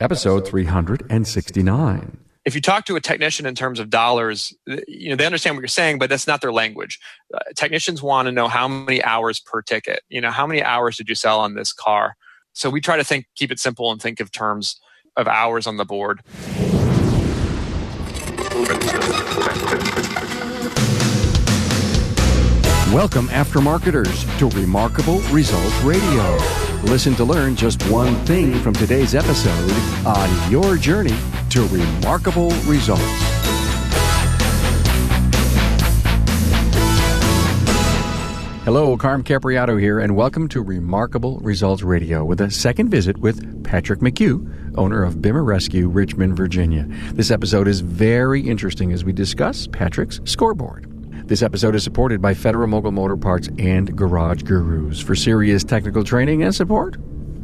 episode 369. If you talk to a technician in terms of dollars, you know they understand what you're saying, but that's not their language. Uh, technicians want to know how many hours per ticket. You know, how many hours did you sell on this car? So we try to think, keep it simple, and think of terms of hours on the board. Welcome, aftermarketers, to Remarkable Results Radio. Listen to learn just one thing from today's episode on your journey to remarkable results. Hello, Carm Capizzi here, and welcome to Remarkable Results Radio with a second visit with Patrick McHugh, owner of Bimmer Rescue, Richmond, Virginia. This episode is very interesting as we discuss Patrick's scoreboard. This episode is supported by Federal Mogul Motor Parts and Garage Gurus. For serious technical training and support,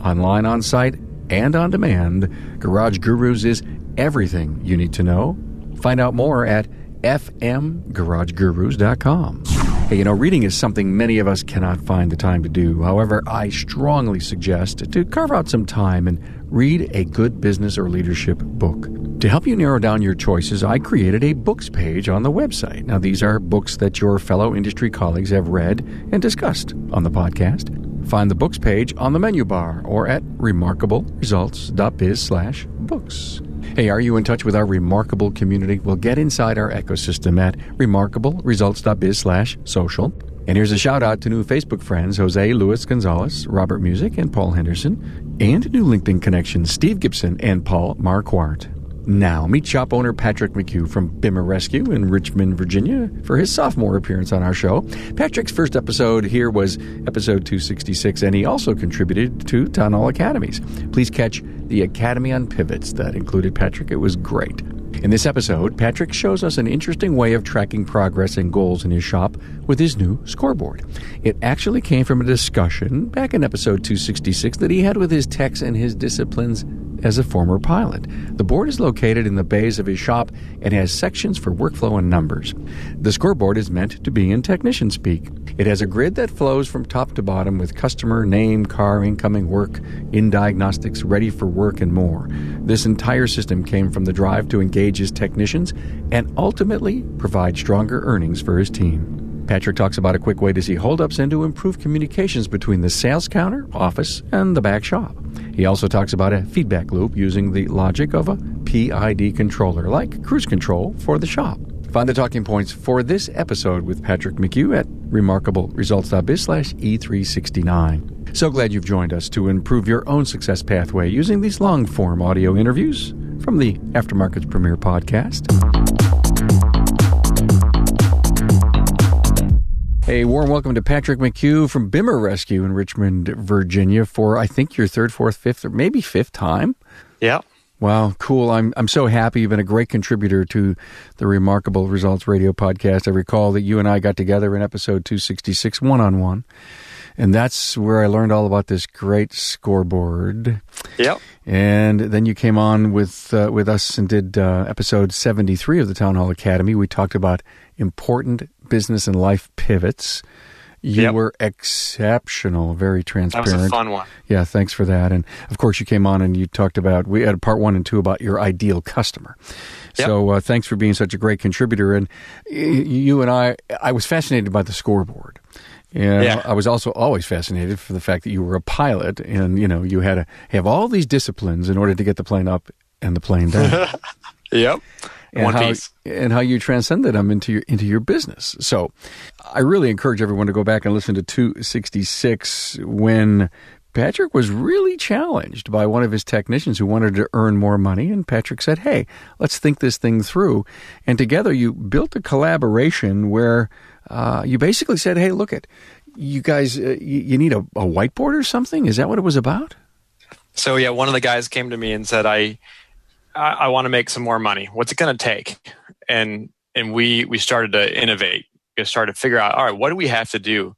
online, on site, and on demand, Garage Gurus is everything you need to know. Find out more at fmgaragegurus.com. Hey, you know, reading is something many of us cannot find the time to do. However, I strongly suggest to carve out some time and read a good business or leadership book. To help you narrow down your choices, I created a books page on the website. Now, these are books that your fellow industry colleagues have read and discussed on the podcast. Find the books page on the menu bar or at remarkableresults.biz slash books. Hey, are you in touch with our remarkable community? Well, get inside our ecosystem at remarkableresults.biz slash social. And here's a shout out to new Facebook friends Jose Luis Gonzalez, Robert Music, and Paul Henderson, and new LinkedIn connections Steve Gibson and Paul Marquardt. Now, meet shop owner Patrick McHugh from Bimmer Rescue in Richmond, Virginia, for his sophomore appearance on our show. Patrick's first episode here was episode 266, and he also contributed to Town Hall Academies. Please catch the Academy on Pivots that included Patrick. It was great. In this episode, Patrick shows us an interesting way of tracking progress and goals in his shop with his new scoreboard. It actually came from a discussion back in episode 266 that he had with his techs and his disciplines as a former pilot. The board is located in the bays of his shop and has sections for workflow and numbers. The scoreboard is meant to be in technician speak. It has a grid that flows from top to bottom with customer, name, car, incoming work, in diagnostics, ready for work, and more. This entire system came from the drive to engage his technicians and ultimately provide stronger earnings for his team. Patrick talks about a quick way to see holdups and to improve communications between the sales counter, office, and the back shop. He also talks about a feedback loop using the logic of a PID controller, like cruise control for the shop. Find the talking points for this episode with Patrick McHugh at remarkableresults.biz slash E369. So glad you've joined us to improve your own success pathway using these long form audio interviews from the Aftermarket's Premier Podcast. A warm welcome to Patrick McHugh from Bimmer Rescue in Richmond, Virginia, for I think your third, fourth, fifth, or maybe fifth time. Yeah. Wow, cool. I'm I'm so happy. You've been a great contributor to the Remarkable Results Radio podcast. I recall that you and I got together in episode 266 one on one. And that's where I learned all about this great scoreboard. Yep. And then you came on with uh, with us and did uh, episode 73 of the Town Hall Academy. We talked about important business and life pivots. You Yep. were exceptional, very transparent. That was a fun one. Yeah, thanks for that. And of course, you came on and you talked about we had part one and two about your ideal customer. Yep. So uh, thanks for being such a great contributor. And you and I, I was fascinated by the scoreboard. And Yeah. I was also always fascinated for the fact that you were a pilot, and you know you had to have all these disciplines in order to get the plane up and the plane down. Yep. And one how, piece. and how you transcended them into your into your business. So, I really encourage everyone to go back and listen to 266 when Patrick was really challenged by one of his technicians who wanted to earn more money, and Patrick said, "Hey, let's think this thing through." And together, you built a collaboration where uh, you basically said, "Hey, look at You guys, uh, you, you need a, a whiteboard or something? Is that what it was about? So yeah, one of the guys came to me and said, "I, I, I want to make some more money. What's it going to take?" And and we we started to innovate. We started to figure out, all right, what do we have to do?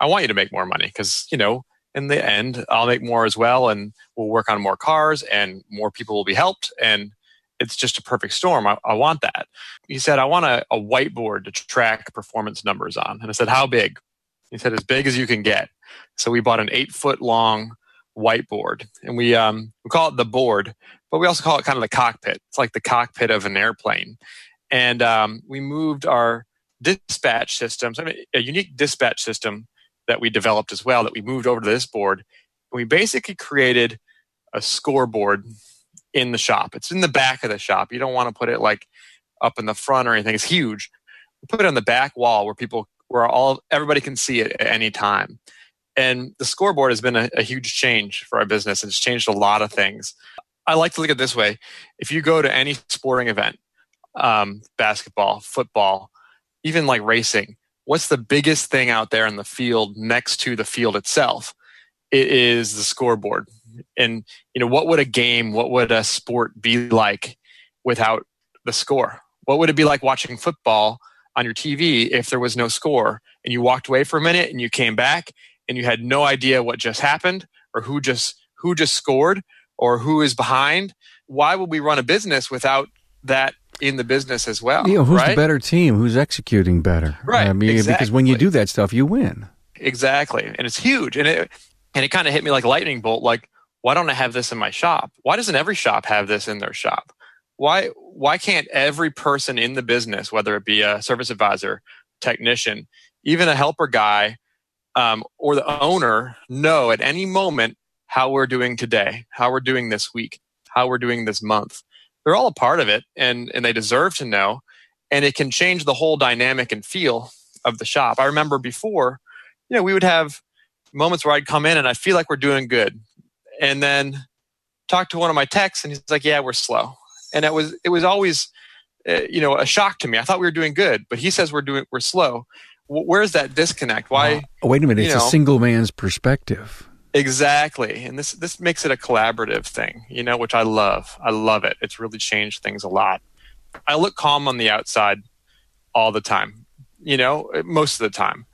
I want you to make more money because you know, in the end, I'll make more as well, and we'll work on more cars, and more people will be helped, and it's just a perfect storm. I, I want that. He said, I want a, a whiteboard to track performance numbers on, and I said, how big? He said, as big as you can get. So we bought an eight foot long whiteboard, and we um, we call it the board, but we also call it kind of the cockpit. It's like the cockpit of an airplane, and um, we moved our dispatch systems, I mean, a unique dispatch system that we developed as well that we moved over to this board. And we basically created a scoreboard in the shop. It's in the back of the shop. You don't want to put it like up in the front or anything. It's huge. We put it on the back wall where people, where all everybody can see it at any time. And the scoreboard has been a, a huge change for our business. and It's changed a lot of things. I like to look at this way: if you go to any sporting event, um, basketball, football, even like racing, what's the biggest thing out there in the field next to the field itself? It is the scoreboard. And, you know, what would a game, what would a sport be like without the score? What would it be like watching football on your TV if there was no score and you walked away for a minute and you came back and you had no idea what just happened or who just who just scored or who is behind? Why would we run a business without that in the business as well. You know, who's right? the better team? Who's executing better? Right. I mean, exactly. because when you do that stuff, you win. Exactly. And it's huge. And it and it kind of hit me like a lightning bolt. Like, why don't I have this in my shop? Why doesn't every shop have this in their shop? Why why can't every person in the business, whether it be a service advisor, technician, even a helper guy, um, or the owner, know at any moment how we're doing today, how we're doing this week, how we're doing this month? they're all a part of it and, and they deserve to know. And it can change the whole dynamic and feel of the shop. I remember before, you know, we would have moments where I'd come in and I feel like we're doing good. And then talk to one of my techs and he's like, yeah, we're slow. And it was, it was always, uh, you know, a shock to me. I thought we were doing good, but he says we're doing, we're slow. Where's that disconnect? Why? Oh, wait a minute. It's know, a single man's perspective. Exactly. And this this makes it a collaborative thing, you know, which I love. I love it. It's really changed things a lot. I look calm on the outside all the time, you know, most of the time.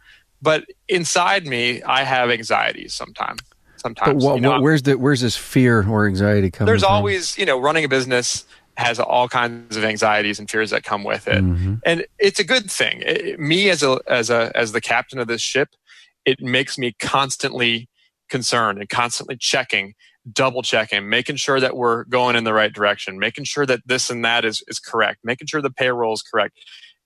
But inside me, I have anxieties sometimes. Sometimes. But what, you know, what, where's the where's this fear or anxiety coming there's from? always, you know, running a business has all kinds of anxieties and fears that come with it. Mm-hmm. And it's a good thing. It, me as a as a as the captain of this ship, it makes me constantly concerned and constantly checking, double checking, making sure that we're going in the right direction, making sure that this and that is, is correct, making sure the payroll is correct.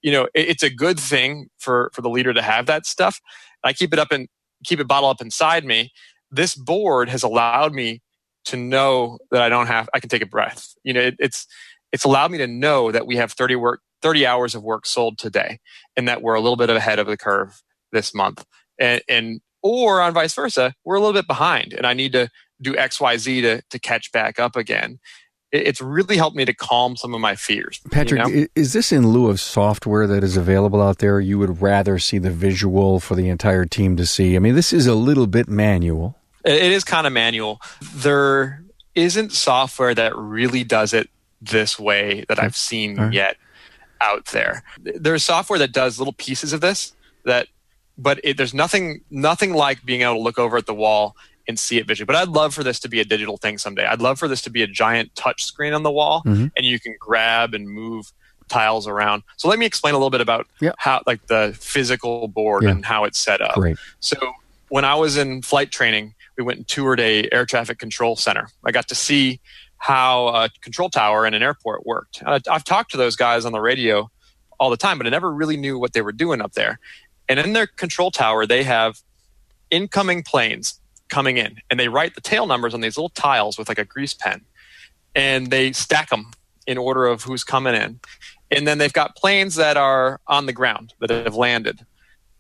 You know, it, it's a good thing for, for the leader to have that stuff. I keep it up and keep it bottled up inside me. This board has allowed me to know that I don't have, I can take a breath. You know, it, it's, it's allowed me to know that we have 30 work, 30 hours of work sold today and that we're a little bit ahead of the curve this month. And, and or on vice versa, we're a little bit behind and I need to do XYZ to, to catch back up again. It's really helped me to calm some of my fears. Patrick, you know? is this in lieu of software that is available out there? You would rather see the visual for the entire team to see? I mean, this is a little bit manual. It is kind of manual. There isn't software that really does it this way that I've seen right. yet out there. There's software that does little pieces of this that but it, there's nothing nothing like being able to look over at the wall and see it visually. But I'd love for this to be a digital thing someday. I'd love for this to be a giant touch screen on the wall, mm-hmm. and you can grab and move tiles around. So let me explain a little bit about yep. how like the physical board and how it's set up. Great. So when I was in flight training, we went and toured a air traffic control center. I got to see how a control tower in an airport worked. I've talked to those guys on the radio all the time, but I never really knew what they were doing up there. And in their control tower, they have incoming planes coming in, and they write the tail numbers on these little tiles with like a grease pen, and they stack them in order of who's coming in. And then they've got planes that are on the ground that have landed,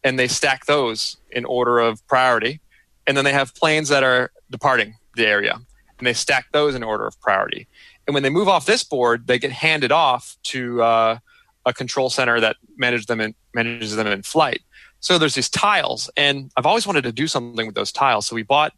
and they stack those in order of priority. And then they have planes that are departing the area, and they stack those in order of priority. And when they move off this board, they get handed off to uh, a control center that manages them in, manages them in flight. So there's these tiles, and I've always wanted to do something with those tiles. So we bought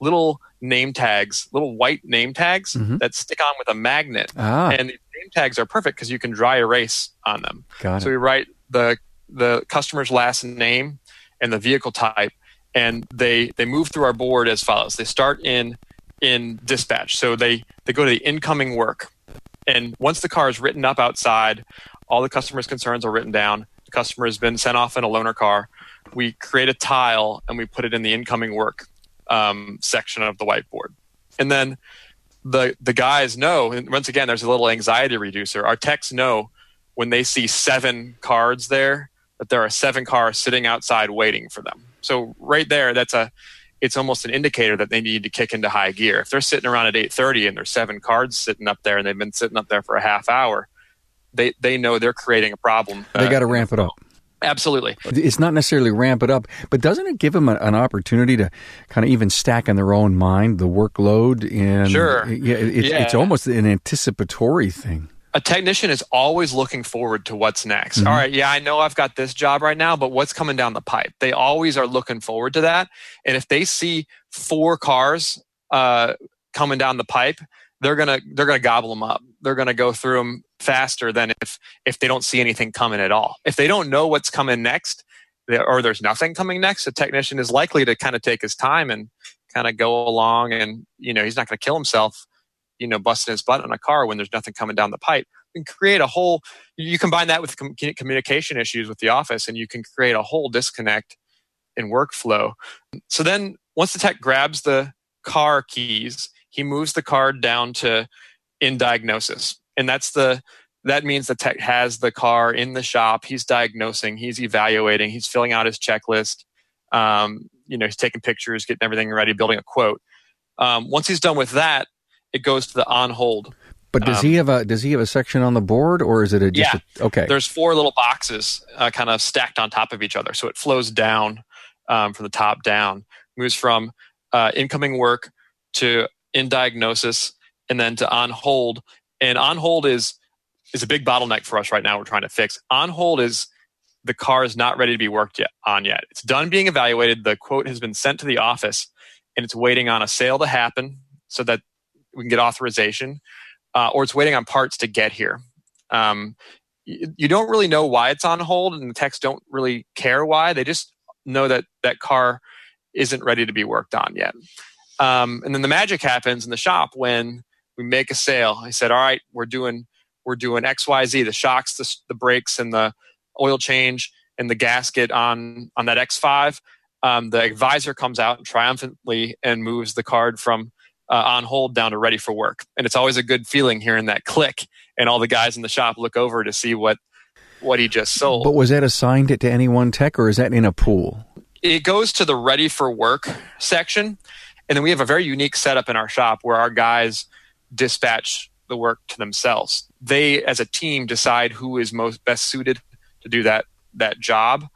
little name tags, little white name tags Mhm. that stick on with a magnet. Ah, And these name tags are perfect because you can dry erase on them. got So it. we write the the customer's last name and the vehicle type, and they they move through our board as follows. They start in in dispatch, so they they go to the incoming work, and once the car is written up outside, all the customer's concerns are written down. The customer has been sent off in a loaner car. We create a tile and we put it in the incoming work. um, section of the whiteboard. And then the the guys know, and once again, there's a little anxiety reducer. Our techs know when they see seven cards there that there are seven cars sitting outside waiting for them. So right there, that's a it's almost an indicator that they need to kick into high gear. If they're sitting around at 8:30 and there's seven cards sitting up there and they've been sitting up there for a half hour, they they know they're creating a problem. They uh, got to ramp it up. Absolutely. It's not necessarily ramp it up, but doesn't it give them a, an opportunity to kind of even stack in their own mind the workload? And sure. Yeah, it's, yeah. it's almost an anticipatory thing a technician is always looking forward to what's next. Mm-hmm. All right, yeah, I know I've got this job right now, but what's coming down the pipe? They always are looking forward to that. And if they see four cars uh, coming down the pipe, they're gonna they're gonna gobble them up. They're gonna go through them faster than if if they don't see anything coming at all. If they don't know what's coming next, or there's nothing coming next, a technician is likely to kind of take his time and kind of go along, and you know he's not going to kill himself you know busting his butt on a car when there's nothing coming down the pipe and create a whole you combine that with com- communication issues with the office and you can create a whole disconnect in workflow. So then once the tech grabs the car keys he moves the card down to in diagnosis. And that's the that means the tech has the car in the shop. He's diagnosing he's evaluating he's filling out his checklist. Um, you know he's taking pictures getting everything ready building a quote. Um, once he's done with that it goes to the on hold. But does um, he have a does he have a section on the board or is it a just yeah? A, okay. There's four little boxes uh, kind of stacked on top of each other, so it flows down um, from the top down, moves from uh, incoming work to in diagnosis, and then to on hold. And on hold is is a big bottleneck for us right now. We're trying to fix on hold is the car is not ready to be worked yet on yet. It's done being evaluated. The quote has been sent to the office, and it's waiting on a sale to happen so that we can get authorization, uh, or it's waiting on parts to get here. Um, you, don't really know why it's on hold, and the techs don't really care why. They just know that that car isn't ready to be worked on yet. Um, and then the magic happens in the shop when we make a sale. I said, "All right, we're doing we're doing X, Y, Z. The shocks, the, the brakes, and the oil change and the gasket on on that X5." Um, the advisor comes out triumphantly and moves the card from uh, on hold down to ready for work. And it's always a good feeling hearing that click and all the guys in the shop look over to see what what he just sold. But was that assigned to any one tech or is that in a pool? It goes to the ready for work section. And then we have a very unique setup in our shop where our guys dispatch the work to themselves. They as a team decide who is most best suited to do that that job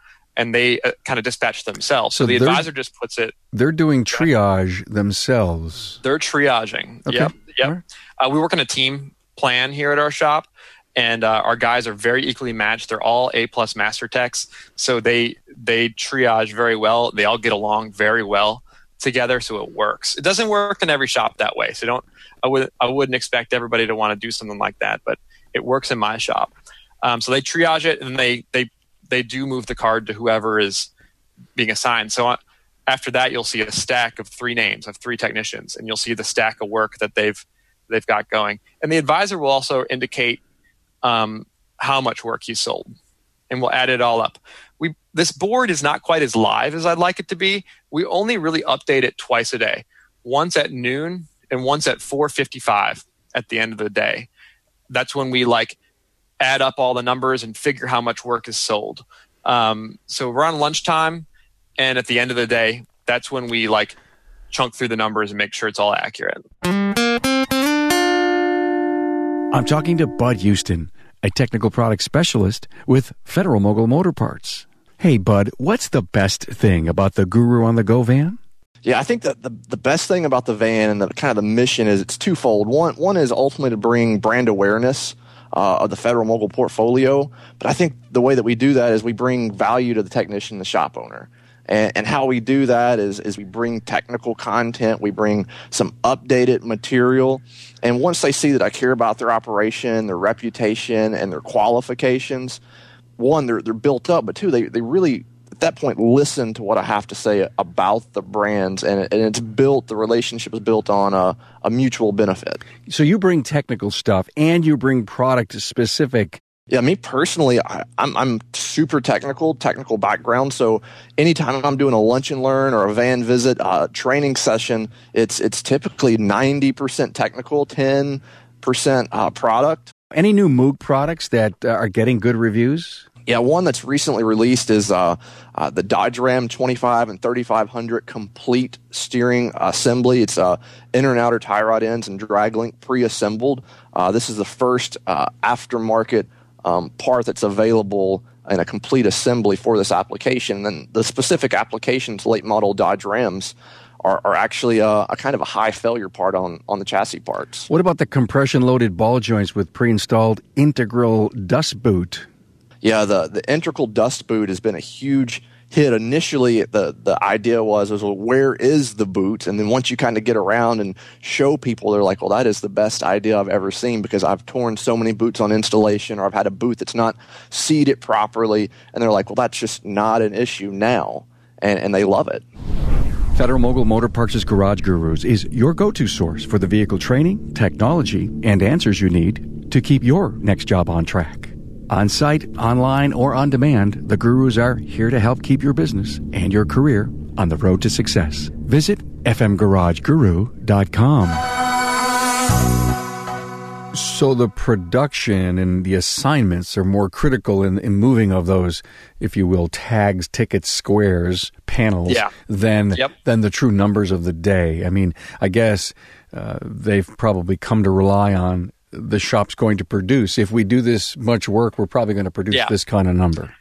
and they uh, kind of dispatch themselves. So, so the advisor just puts it. They're doing triage themselves. They're triaging. Okay. Yep. Yep. Right. Uh, we work on a team plan here at our shop, and uh, our guys are very equally matched. They're all A plus master techs, so they they triage very well. They all get along very well together, so it works. It doesn't work in every shop that way. So don't I would I wouldn't expect everybody to want to do something like that, but it works in my shop. Um, so they triage it and they they they do move the card to whoever is being assigned. So uh, after that, you'll see a stack of three names of three technicians, and you'll see the stack of work that they've they've got going. And the advisor will also indicate um, how much work he sold, and we'll add it all up. We this board is not quite as live as I'd like it to be. We only really update it twice a day, once at noon and once at 4:55 at the end of the day. That's when we like add up all the numbers and figure how much work is sold. Um, so we're on lunchtime, and at the end of the day, that's when we like chunk through the numbers and make sure it's all accurate. I'm talking to Bud Houston, a technical product specialist with Federal Mogul Motor Parts. Hey, Bud, what's the best thing about the Guru on the Go van? Yeah, I think that the, the best thing about the van and the kind of the mission is it's twofold. One one is ultimately to bring brand awareness uh, of the Federal Mogul portfolio. But I think the way that we do that is we bring value to the technician, the shop owner. And, and, how we do that is, is we bring technical content, we bring some updated material. And once they see that I care about their operation, their reputation, and their qualifications, one, they're, they're built up, but two, they, they really at that point listen to what I have to say about the brands, and, and it's built. The relationship is built on a, a mutual benefit. So you bring technical stuff, and you bring product specific Yeah, me personally, I, am I'm, I'm super technical, technical background. So anytime I'm doing a lunch and learn or a van visit, uh, training session, it's it's typically 90% technical, 10% uh, product. Any new Moog products that uh, are getting good reviews? Yeah, one that's recently released is uh, uh, the Dodge Ram 25 and 3500 complete steering assembly. It's uh, inner and outer tie rod ends and drag link pre-assembled. Uh, this is the first uh, aftermarket um, part that's available in a complete assembly for this application. And the specific applications, late model Dodge Rams, are, are actually a, a, kind of a high failure part on, on the chassis parts. What about the compression loaded ball joints with pre installed integral dust boot? Yeah, the, the integral dust boot has been a huge hit. Initially the the idea was was well, where is the boot? And then once you kind of get around and show people they're like well that is the best idea i've ever seen because i've torn so many boots on installation or i've had a boot that's not seated properly. And they're like well that's just not an issue now. And and they love it. Federal Mogul Motor Parts' Garage Gurus is your go to source for the vehicle training, technology, and answers you need to keep your next job on track. On site, online, or on demand, the gurus are here to help keep your business and your career on the road to success. Visit fmgarageguru.com. So the production and the assignments are more critical in, in moving of those, if you will, tags, tickets, squares, panels yeah. than yep. than the true numbers of the day. I mean, I guess uh, they've probably come to rely on the shop's going to produce. If we do this much work, we're probably going to produce yeah. this kind of number.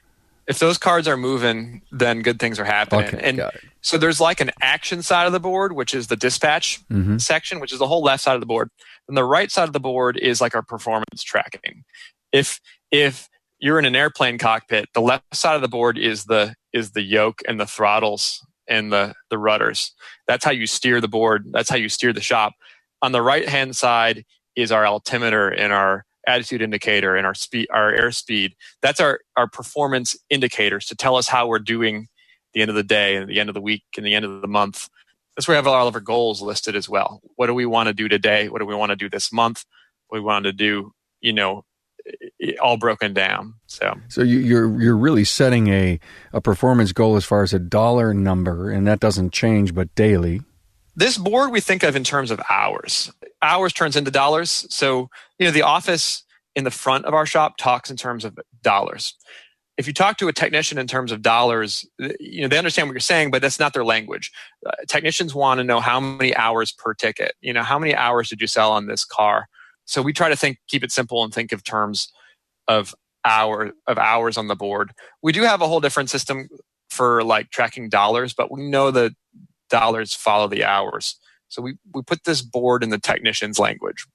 If those cards are moving, then good things are happening. Okay, and so there's like an action side of the board, which is the dispatch mm-hmm. section, which is the whole left side of the board. And the right side of the board is like our performance tracking. If if you're in an airplane cockpit, the left side of the board is the is the yoke and the throttles and the the rudders. That's how you steer the board. That's how you steer the shop. On the right hand side is our altimeter and our attitude indicator and our speed our airspeed that's our our performance indicators to tell us how we're doing the end of the day and the end of the week and the end of the month. That's where we have all of our goals listed as well. What do we want to do today? What do we want to do this month? What we want to do you know all broken down so. So you're you're really setting a a performance goal as far as a dollar number and that doesn't change but daily this board we think of in terms of hours. Hours turns into dollars. So, you know, the office in the front of our shop talks in terms of dollars. If you talk to a technician in terms of dollars, you know, they understand what you're saying, but that's not their language. Uh, technicians want to know how many hours per ticket. You know, how many hours did you sell on this car? So we try to think, keep it simple and think of terms of hour of hours on the board. We do have a whole different system for like tracking dollars, but we know that dollars follow the hours. So we, we put this board in the technician's language.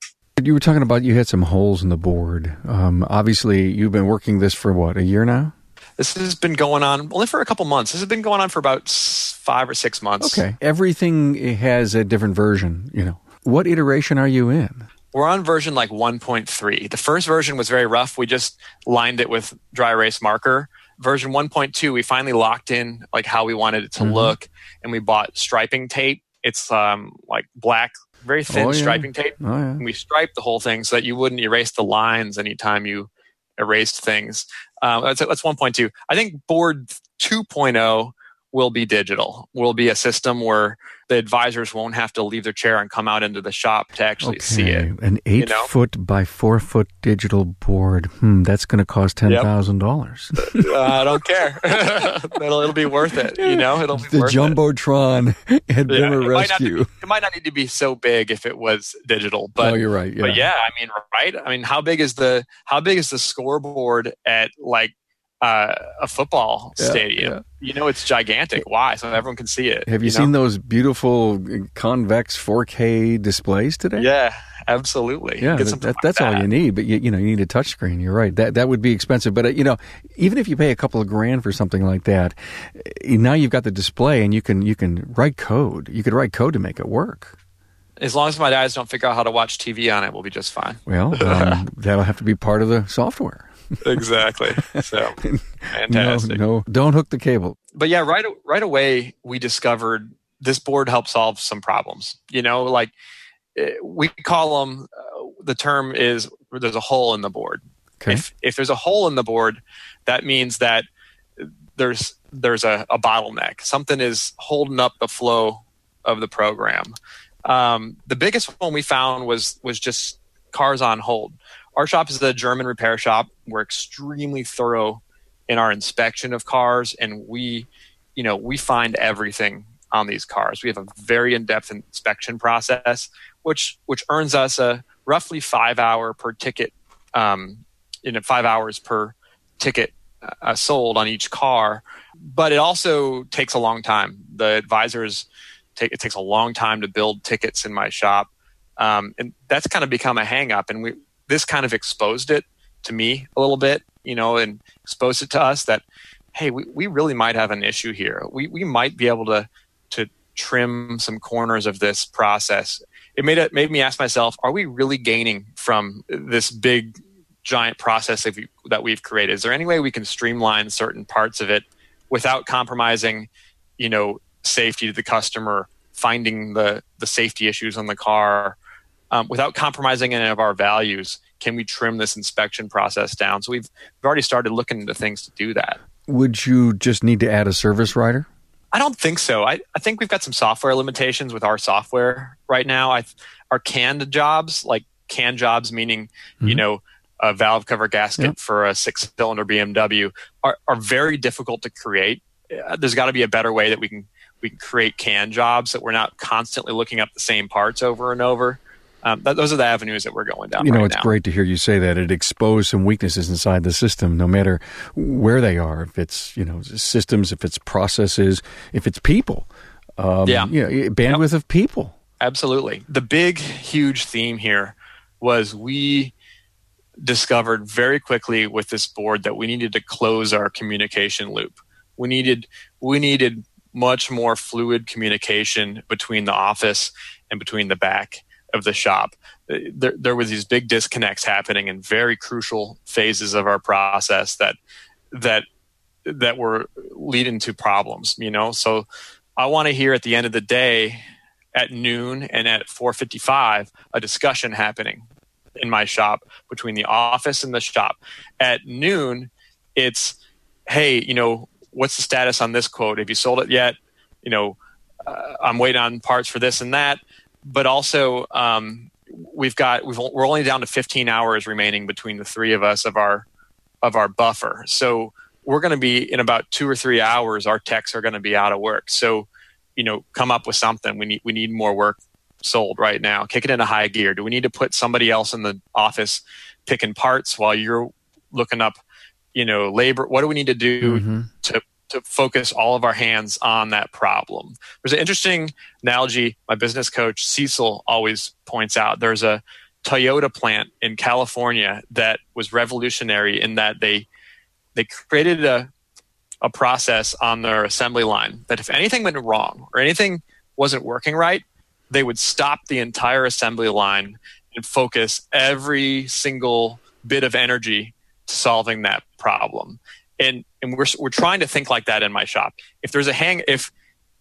You were talking about you had some holes in the board. Um, obviously, you've been working this for what, a year now? This has been going on only for a couple months. This has been going on for about five or six months. Okay. Everything has a different version, you know. What iteration are you in? We're on version like 1.3. The first version was very rough. We just lined it with dry erase marker version 1.2 we finally locked in like how we wanted it to mm-hmm. look and we bought striping tape it's um, like black very thin oh, yeah. striping tape oh, yeah. and we striped the whole thing so that you wouldn't erase the lines anytime you erased things um, that's, that's 1.2 i think board 2.0 will be digital will be a system where the advisors won't have to leave their chair and come out into the shop to actually okay. see it. An eight you know? foot by four foot digital board. Hmm, that's going to cost ten thousand yep. dollars. uh, I don't care. it'll, it'll be worth it. You know, it'll be the worth jumbotron it. at yeah, it Rescue. Might be, it might not need to be so big if it was digital, but oh, you're right. Yeah. But yeah, I mean, right? I mean, how big is the how big is the scoreboard at like uh, a football yeah, stadium. Yeah. You know, it's gigantic. Why? So everyone can see it. Have you, you seen know? those beautiful convex 4K displays today? Yeah, absolutely. Yeah, that, that, that's like all you need. But you, you know, you need a touchscreen. You're right. That that would be expensive. But uh, you know, even if you pay a couple of grand for something like that, eh, now you've got the display and you can you can write code. You could write code to make it work. As long as my guys don't figure out how to watch TV on it, we'll be just fine. Well, um, that'll have to be part of the software exactly. So fantastic. No, no, don't hook the cable. But yeah, right right away we discovered this board helps solve some problems. You know, like eh, we call them. Uh, the term is there's a hole in the board. Okay. If if there's a hole in the board, that means that there's there's a, a bottleneck. Something is holding up the flow of the program. Um, the biggest one we found was was just cars on hold. Our shop is a German repair shop. We're extremely thorough in our inspection of cars, and we, you know, we find everything on these cars. We have a very in-depth inspection process, which which earns us a roughly five hour per ticket, um, you know, five hours per ticket uh, sold on each car. But it also takes a long time. The advisors take it takes a long time to build tickets in my shop, um, and that's kind of become a hang up. And we this kind of exposed it to me a little bit, you know, and exposed it to us that hey, we, we really might have an issue here. We we might be able to to trim some corners of this process. It made it made me ask myself, are we really gaining from this big giant process that, we, that we've created? Is there any way we can streamline certain parts of it without compromising, you know, safety to the customer, finding the the safety issues on the car, um, without compromising any of our values? Can we trim this inspection process down? So we've, we've already started looking into things to do that. Would you just need to add a service writer? I don't think so. I, I think we've got some software limitations with our software right now. I, our canned jobs, like canned jobs, meaning, mm-hmm. you know, a valve cover gasket yep. for a six cylinder BMW, are, are very difficult to create. Uh, there's got to be a better way that we can we can create canned jobs that we're not constantly looking up the same parts over and over um, that, those are the avenues that we're going down. You know, right it's now. great to hear you say that. It exposed some weaknesses inside the system, no matter where they are. If it's you know systems, if it's processes, if it's people. Um, yeah, you know, bandwidth yep. of people. Absolutely. The big, huge theme here was we discovered very quickly with this board that we needed to close our communication loop. We needed we needed much more fluid communication between the office and between the back of the shop. There, there were these big disconnects happening in very crucial phases of our process that that that were leading to problems. You know, so I want to hear at the end of the day, at noon and at 4:55, a discussion happening in my shop between the office and the shop. At noon, it's hey, you know, what's the status on this quote? Have you sold it yet? You know, uh, I'm waiting on parts for this and that but also um, we've got we've, we're only down to 15 hours remaining between the three of us of our of our buffer. So we're going to be in about two or three hours. Our techs are going to be out of work. So you know, come up with something. We need we need more work sold right now. Kick it into high gear. Do we need to put somebody else in the office picking parts while you're looking up, you know, labor? What do we need to do mm-hmm. to to focus all of our hands on that problem. There's an interesting analogy my business coach Cecil always points out. There's a Toyota plant in California that was revolutionary in that they they created a a process on their assembly line that if anything went wrong or anything wasn't working right, they would stop the entire assembly line and focus every single bit of energy to solving that problem and and we're we're trying to think like that in my shop. If there's a hang, if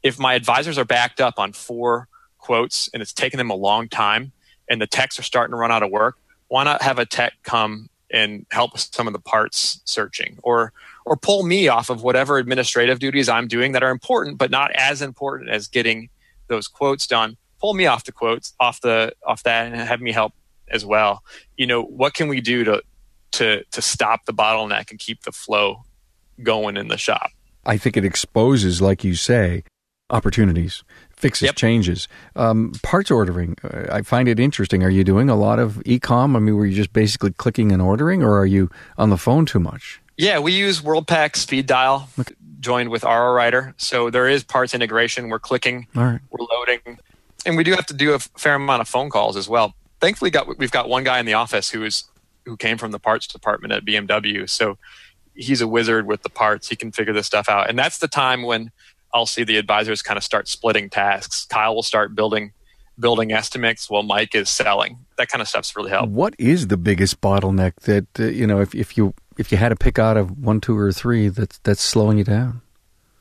if my advisors are backed up on four quotes and it's taken them a long time, and the techs are starting to run out of work, why not have a tech come and help with some of the parts searching, or or pull me off of whatever administrative duties I'm doing that are important, but not as important as getting those quotes done. Pull me off the quotes, off the off that, and have me help as well. You know, what can we do to to to stop the bottleneck and keep the flow going in the shop. I think it exposes, like you say, opportunities, fixes yep. changes. Um, parts ordering, uh, I find it interesting. Are you doing a lot of e-com? I mean, were you just basically clicking and ordering, or are you on the phone too much? Yeah, we use WORLDPAC Speed Dial okay. joined with R.O. Writer, so there is parts integration. We're clicking, we're loading, and we do have to do a fair amount of phone calls as well. Thankfully, got we've got one guy in the office who is who came from the parts department at BMW. So he's a wizard with the parts. He can figure this stuff out. And that's the time when I'll see the advisors kind of start splitting tasks. Kyle will start building building estimates while Mike is selling. That kind of stuff's really helped. What is the biggest bottleneck that uh, you know if, if you if you had to pick out of one, two, or three that's that's slowing you down?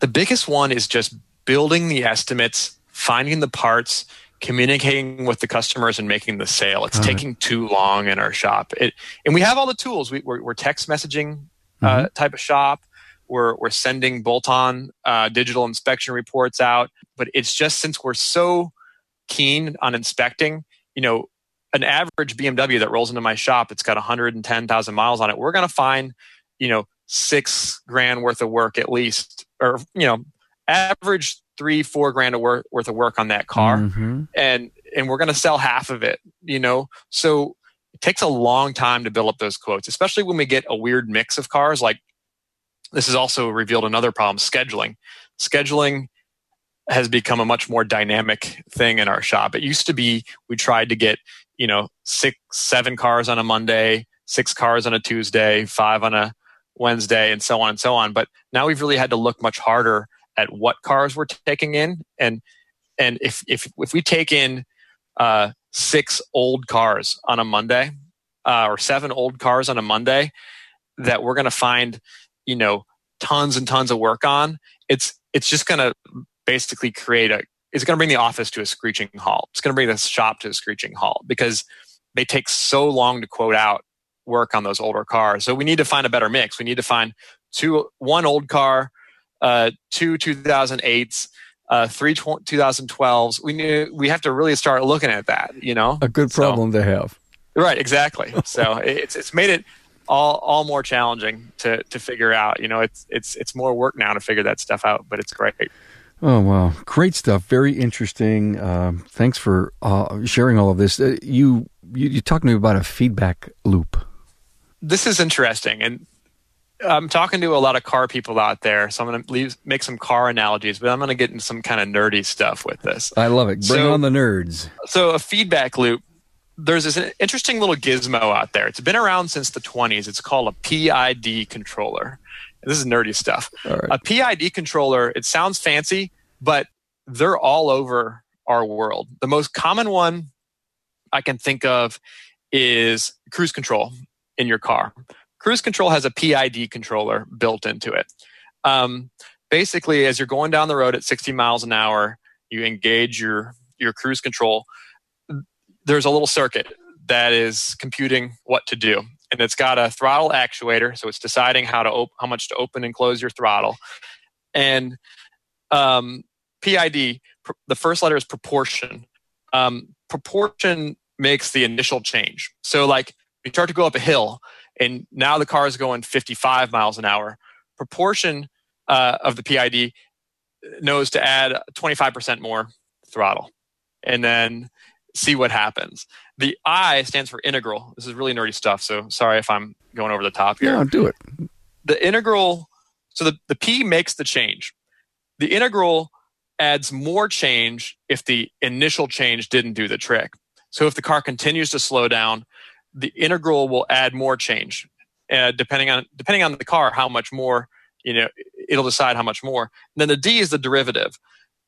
The biggest one is just building the estimates, finding the parts, communicating with the customers and making the sale. It's uh-huh. taking too long in our shop. It, and we have all the tools. We, are text messaging uh, mm-hmm. type of shop. We're, we're sending bolt-on uh, digital inspection reports out, but it's just since we're so keen on inspecting, you know, an average BMW that rolls into my shop, it's got 110,000 miles on it. We're going to find, you know, six grand worth of work at least, or you know, average three, four grand worth worth of work on that car, mm-hmm. and and we're going to sell half of it. You know, so it takes a long time to build up those quotes, especially when we get a weird mix of cars like this has also revealed another problem scheduling. Scheduling has become a much more dynamic thing in our shop. It used to be we tried to get, you know, six, seven cars on a Monday, six cars on a Tuesday, five on a Wednesday, and so on and so on. But now we've really had to look much harder at what cars we're taking in. And and if if if we take in uh, six old cars on a Monday, uh, or seven old cars on a Monday, that we're going to find you know tons and tons of work on it's it's just going to basically create a it's going to bring the office to a screeching halt. It's going to bring the shop to a screeching halt because they take so long to quote out work on those older cars. So we need to find a better mix. We need to find two one old car uh, two 2008s uh, three 2012s we knew we have to really start looking at that you know a good problem so, to have right exactly so it's it's made it all all more challenging to to figure out. You know, it's it's it's more work now to figure that stuff out, but it's great. Oh wow, great stuff! Very interesting. Uh, thanks for uh, sharing all of this. Uh, you, you you talking to me about a feedback loop. This is interesting, and I'm talking to a lot of car people out there, so I'm going to leave, make some car analogies, but I'm going to get into some kind of nerdy stuff with this. I love it. Bring so, on the nerds. So a feedback loop there's this interesting little gizmo out there. It's been around since the 20s. It's called a PID controller. This is nerdy stuff. Right. A PID controller, it sounds fancy, but they're all over our world. The most common one I can think of is cruise control in your car. Cruise control has a PID controller built into it. Um, basically, as you're going down the road at 60 miles an hour, you engage your your cruise control there's a little circuit that is computing what to do. And it's got a throttle actuator so it's deciding how to op- how much to open and close your throttle. And um, pid pr- the first letter is proportion. Um, proportion makes the initial change. So like you start to go up a hill and now the car is going 55 miles an hour proportion uh, of the pid knows to add 25% more throttle and then see what happens. The I stands for integral. This is really nerdy stuff, so sorry if I'm going over the top here. No, do it. The integral, so the, the P makes the change. The integral adds more change if the initial change didn't do the trick. So if the car continues to slow down, the integral will add more change. Uh, depending on depending on the car, how much more you know, it'll decide how much more. And then the D is the derivative.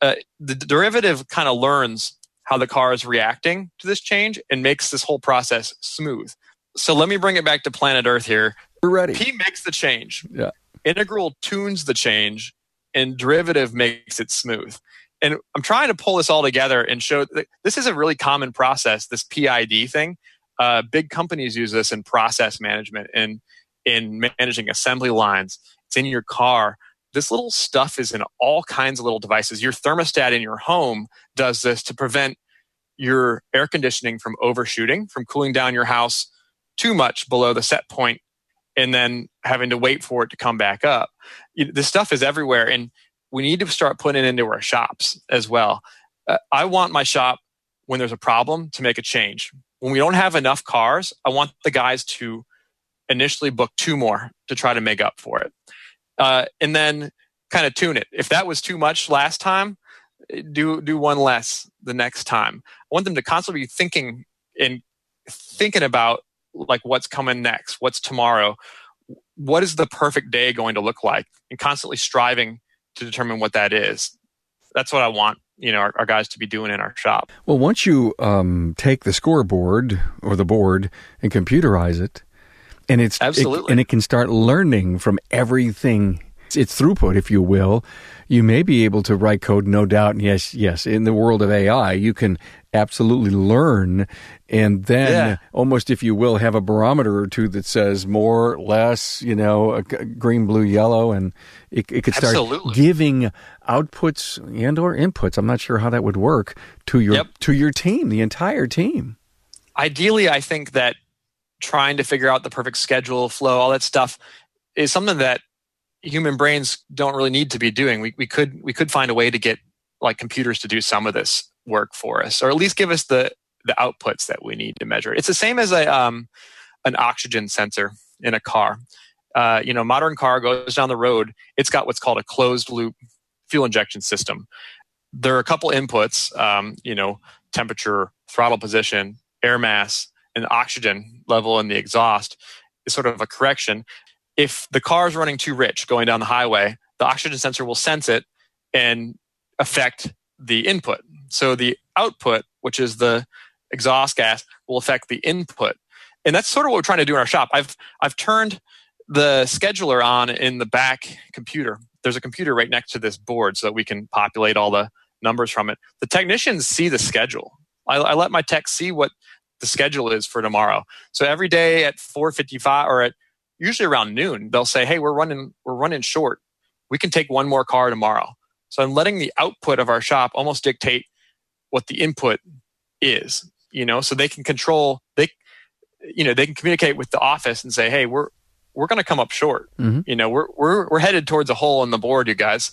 Uh, the derivative kind of learns how the car is reacting to this change and makes this whole process smooth. So let me bring it back to planet Earth here. We're ready. P makes the change. Yeah. Integral tunes the change, and derivative makes it smooth. And I'm trying to pull this all together and show that this is a really common process. This PID thing, uh, big companies use this in process management and in managing assembly lines. It's in your car this little stuff is in all kinds of little devices. Your thermostat in your home does this to prevent your air conditioning from overshooting, from cooling down your house too much below the set point and then having to wait for it to come back up. This stuff is everywhere and we need to start putting it into our shops as well. Uh, I want my shop when there's a problem to make a change. When we don't have enough cars, I want the guys to initially book two more to try to make up for it uh, and then kind of tune it. If that was too much last time, do do one less the next time. I want them to constantly be thinking and thinking about like what's coming next, what's tomorrow, what is the perfect day going to look like, and constantly striving to determine what that is. That's what I want you know our, our, guys to be doing in our shop. Well, once you um, take the scoreboard or the board and computerize it, and it's absolutely, it, and it can start learning from everything its its throughput, if you will, you may be able to write code, no doubt. And yes, yes, in the world of AI, you can absolutely learn and then yeah. almost if you will have a barometer or two that says more less you know green blue yellow and it, it could start absolutely. giving outputs and or inputs i'm not sure how that would work to your yep. to your team the entire team ideally i think that trying to figure out the perfect schedule flow all that stuff is something that human brains don't really need to be doing we, we could we could find a way to get like computers to do some of this work for us, or at least give us the the outputs that we need to measure. It's the same as a um, an oxygen sensor in a car. Uh, you know, modern car goes down the road. It's got what's called a closed loop fuel injection system. There are a couple inputs. Um, you know, temperature, throttle position, air mass, and oxygen level in the exhaust is sort of a correction. If the car is running too rich going down the highway, the oxygen sensor will sense it and affect the input. So the output, which is the exhaust gas, will affect the input. And that's sort of what we're trying to do in our shop. I've I've turned the scheduler on in the back computer. There's a computer right next to this board so that we can populate all the numbers from it. The technicians see the schedule. I, I let my tech see what the schedule is for tomorrow. So every day at 4:55 or at usually around noon, they'll say, "Hey, we're running we're running short. We can take one more car tomorrow." So I'm letting the output of our shop almost dictate what the input is, you know, so they can control they you know, they can communicate with the office and say, "Hey, we're we're going to come up short. Mm-hmm. You know, we're we're we're headed towards a hole in the board, you guys.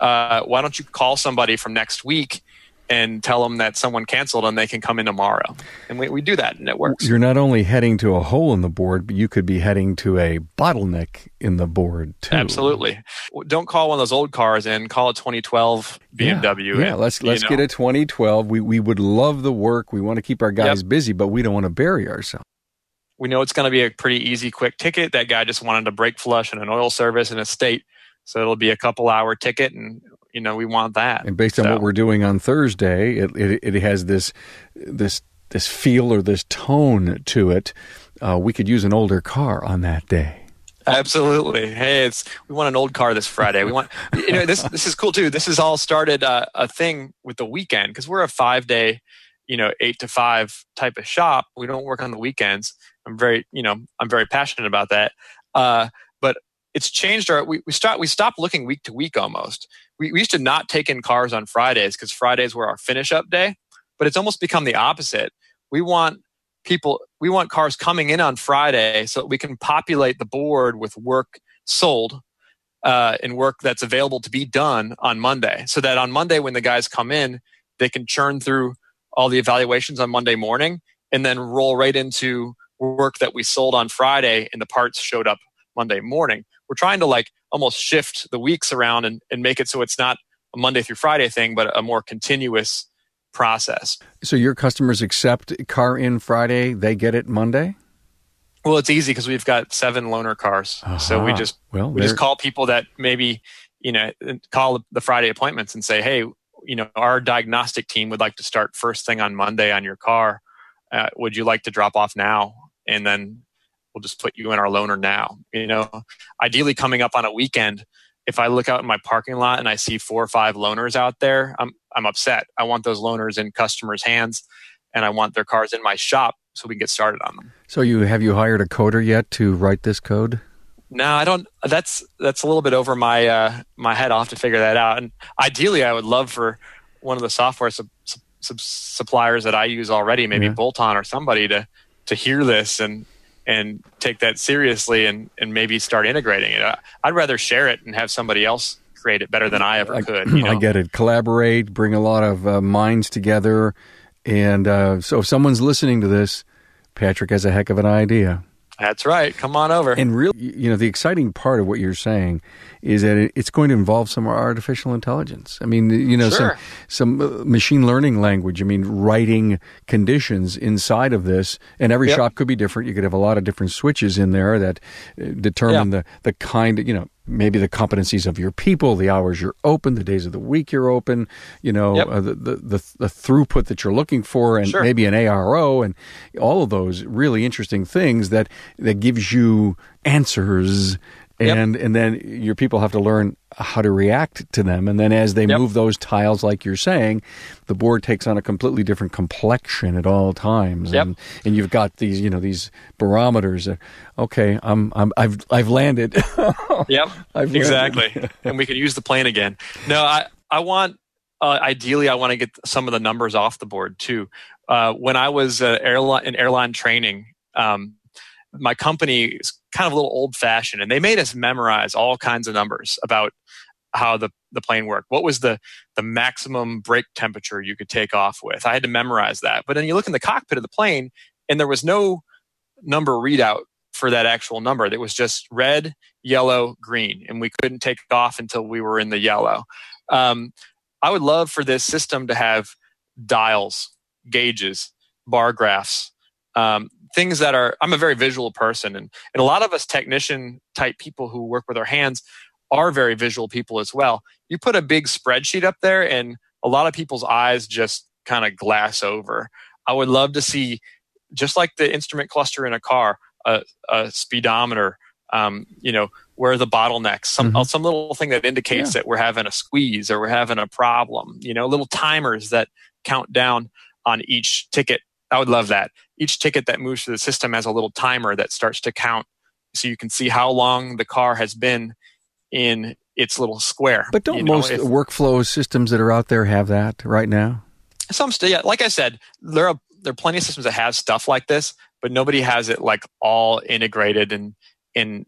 Uh, why don't you call somebody from next week and tell them that someone canceled and they can come in tomorrow. And we, we do that and it works. You're not only heading to a hole in the board, but you could be heading to a bottleneck in the board too. Absolutely. Don't call one of those old cars in, call a 2012 BMW. Yeah, yeah let's let's know. get a 2012. We we would love the work. We want to keep our guys yep. busy, but we don't want to bury ourselves. We know it's going to be a pretty easy, quick ticket. That guy just wanted a brake flush and an oil service in a state. So it'll be a couple hour ticket and you know we want that. And based on what we're doing on Thursday, it, it, it has this this this feel or this tone to it. Uh, we could use an older car on that day. Absolutely. Hey, it's we want an old car this Friday. We want you know this this is cool too. This has all started uh, a thing with the weekend because we're a five day, you know, eight to five type of shop. We don't work on the weekends. I'm very you know I'm very passionate about that. Uh, but it's changed our we, we start we stop looking week to week almost we, we used to not take in cars on fridays because fridays were our finish up day but it's almost become the opposite. We want people we want cars coming in on friday so that we can populate the board with work sold uh, and work that's available to be done on monday so that on monday when the guys come in they can churn through all the evaluations on monday morning and then roll right into work that we sold on friday and the parts showed up monday morning. We're trying to like almost shift the weeks around and, and make it so it's not a Monday through Friday thing, but a more continuous process. So your customers accept car in Friday, they get it Monday? Well, it's easy because we've got seven loaner cars. Uh-huh. So we just well, we just call people that maybe, you know, call the Friday appointments and say, "Hey, you know, our diagnostic team would like to start first thing on Monday on your car. Uh, would you like to drop off now?" And then we'll just put you in our loaner now. You know, ideally coming up on a weekend, if I look out in my parking lot and I see four or five loaners out there, I'm I'm upset. I want those loaners in customers' hands and I want their cars in my shop so we can get started on them. So you have you hired a coder yet to write this code? No, I don't. That's that's a little bit over my uh, my head. I'll have to figure that out. And ideally, I would love for one of the software sub, sub, suppliers that I use already, maybe yeah. Bolt On or somebody, to to hear this and and take that seriously and, and maybe start integrating it. I'd rather share it and have somebody else create it better than I ever could. You know? I get it. Collaborate, bring a lot of uh, minds together. And uh, so if someone's listening to this, Patrick has a heck of an idea. That's right. Come on over. And really, you know, the exciting part of what you're saying is that it's going to involve some artificial intelligence. I mean, you know, sure. some some uh, machine learning language. I mean, writing conditions inside of this, and every yep. shop could be different. You could have a lot of different switches in there that uh, determine yeah. the the kind of you know maybe the competencies of your people, the hours you're open, the days of the week you're open, you know, yep. uh, the, the, the, the, throughput that you're looking for, and sure. maybe an ARO, and all of those really interesting things that, that gives you answers and yep. and then your people have to learn how to react to them and then as they yep. move those tiles like you're saying the board takes on a completely different complexion at all times yep. and and you've got these you know these barometers okay i'm i'm i've i've landed yep I've exactly landed. and we can use the plane again no i i want uh, ideally i want to get some of the numbers off the board too uh, when i was uh, airline in airline training um, my company kind of a little old fashioned and they made us memorize all kinds of numbers about how the, the plane worked. What was the, the maximum brake temperature you could take off with? I had to memorize that. But then you look in the cockpit of the plane and there was no number readout for that actual number. It was just red, yellow, green, and we couldn't take off until we were in the yellow. Um, I would love for this system to have dials, gauges, bar graphs, um, things that are i'm a very visual person and, and a lot of us technician type people who work with our hands are very visual people as well you put a big spreadsheet up there and a lot of people's eyes just kind of glass over i would love to see just like the instrument cluster in a car a, a speedometer um, you know where are the bottlenecks some mm-hmm. some little thing that indicates yeah. that we're having a squeeze or we're having a problem you know little timers that count down on each ticket I would love that. Each ticket that moves through the system has a little timer that starts to count so you can see how long the car has been in its little square. But don't you know, most if, workflow systems that are out there have that right now? Some still, yeah. Like I said, there are there are plenty of systems that have stuff like this, but nobody has it like all integrated and in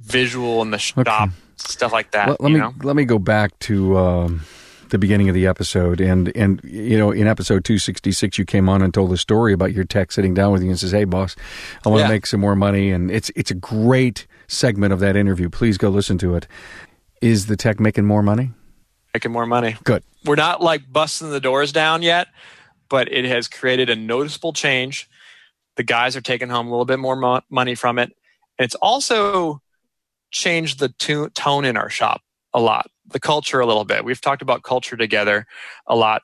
visual in the shop okay. stuff like that. Let, let me know? let me go back to um, the beginning of the episode, and and you know, in episode two sixty six, you came on and told a story about your tech sitting down with you and says, "Hey, boss, I want to yeah. make some more money," and it's it's a great segment of that interview. Please go listen to it. Is the tech making more money? Making more money. Good. We're not like busting the doors down yet, but it has created a noticeable change. The guys are taking home a little bit more mo- money from it. And it's also changed the to- tone in our shop a lot the culture a little bit. We've talked about culture together a lot.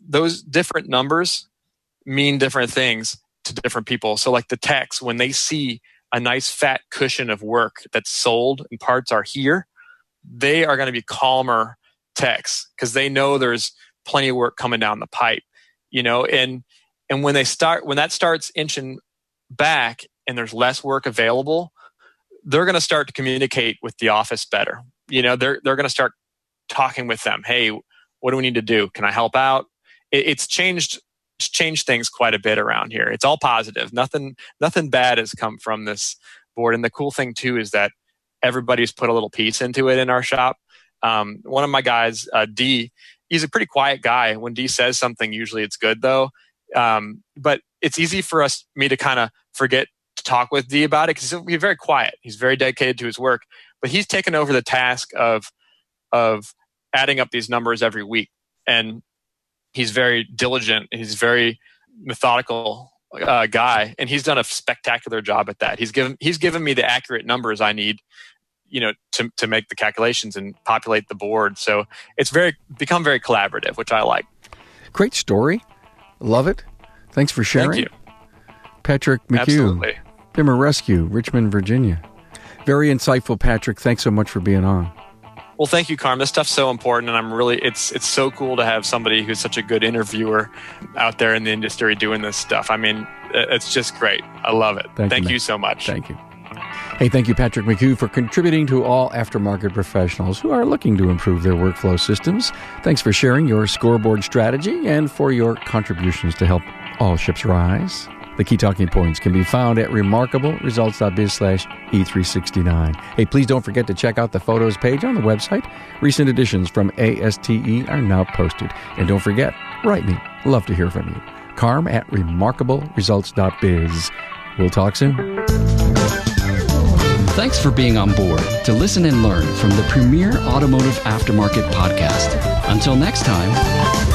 Those different numbers mean different things to different people. So, like the techs, when they see a nice fat cushion of work that's sold and parts are here, they are going to be calmer techs because they know there's plenty of work coming down the pipe, you know, and and when they start when that starts inching back and there's less work available, they're going to start to communicate with the office better you know they're they're going to start talking with them. Hey what do we need to do? Can i help out? It, it's changed it's changed things quite a bit around here. It's all positive. Nothing nothing bad has come from this board. And the cool thing too is that everybody's put a little piece into it in our shop. Um, one of my guys uh, d he's a pretty quiet guy. When d says something usually it's good though. Um, but it's easy for us me to kind of forget talk with d about it because he's very quiet. He's very dedicated to his work but he's taken over the task of of adding up these numbers every week. And he's very diligent. He's very methodical uh, guy and he's done a spectacular job at that. He's given he's given me the accurate numbers i need you know to, to make the calculations and populate the board. So it's very become very collaborative which i like. Great story. Love it. Thanks for sharing. Thank patrick mchugh. Absolutely. Bimmer Rescue, Richmond, Virginia. Very insightful, Patrick. Thanks so much for being on. Well, thank you, Carm. This stuff's so important, and I'm really it's it's so cool to have somebody who's such a good interviewer out there in the industry doing this stuff. I mean, it's just great. I love it. Thank, thank you, you, so much. Thank you. Hey, thank you, Patrick McHugh, for contributing to all aftermarket professionals who are looking to improve their workflow systems. Thanks for sharing your scoreboard strategy and for your contributions to help all ships rise. The key talking points can be found at remarkableresults.biz slash E369. Hey, please don't forget to check out the photos page on the website. Recent editions from ASTE are now posted. And don't forget, write me. Love to hear from you. Carm at remarkableresults.biz. We'll talk soon. Thanks for being on board to listen and learn from the premier automotive aftermarket podcast. Until next time.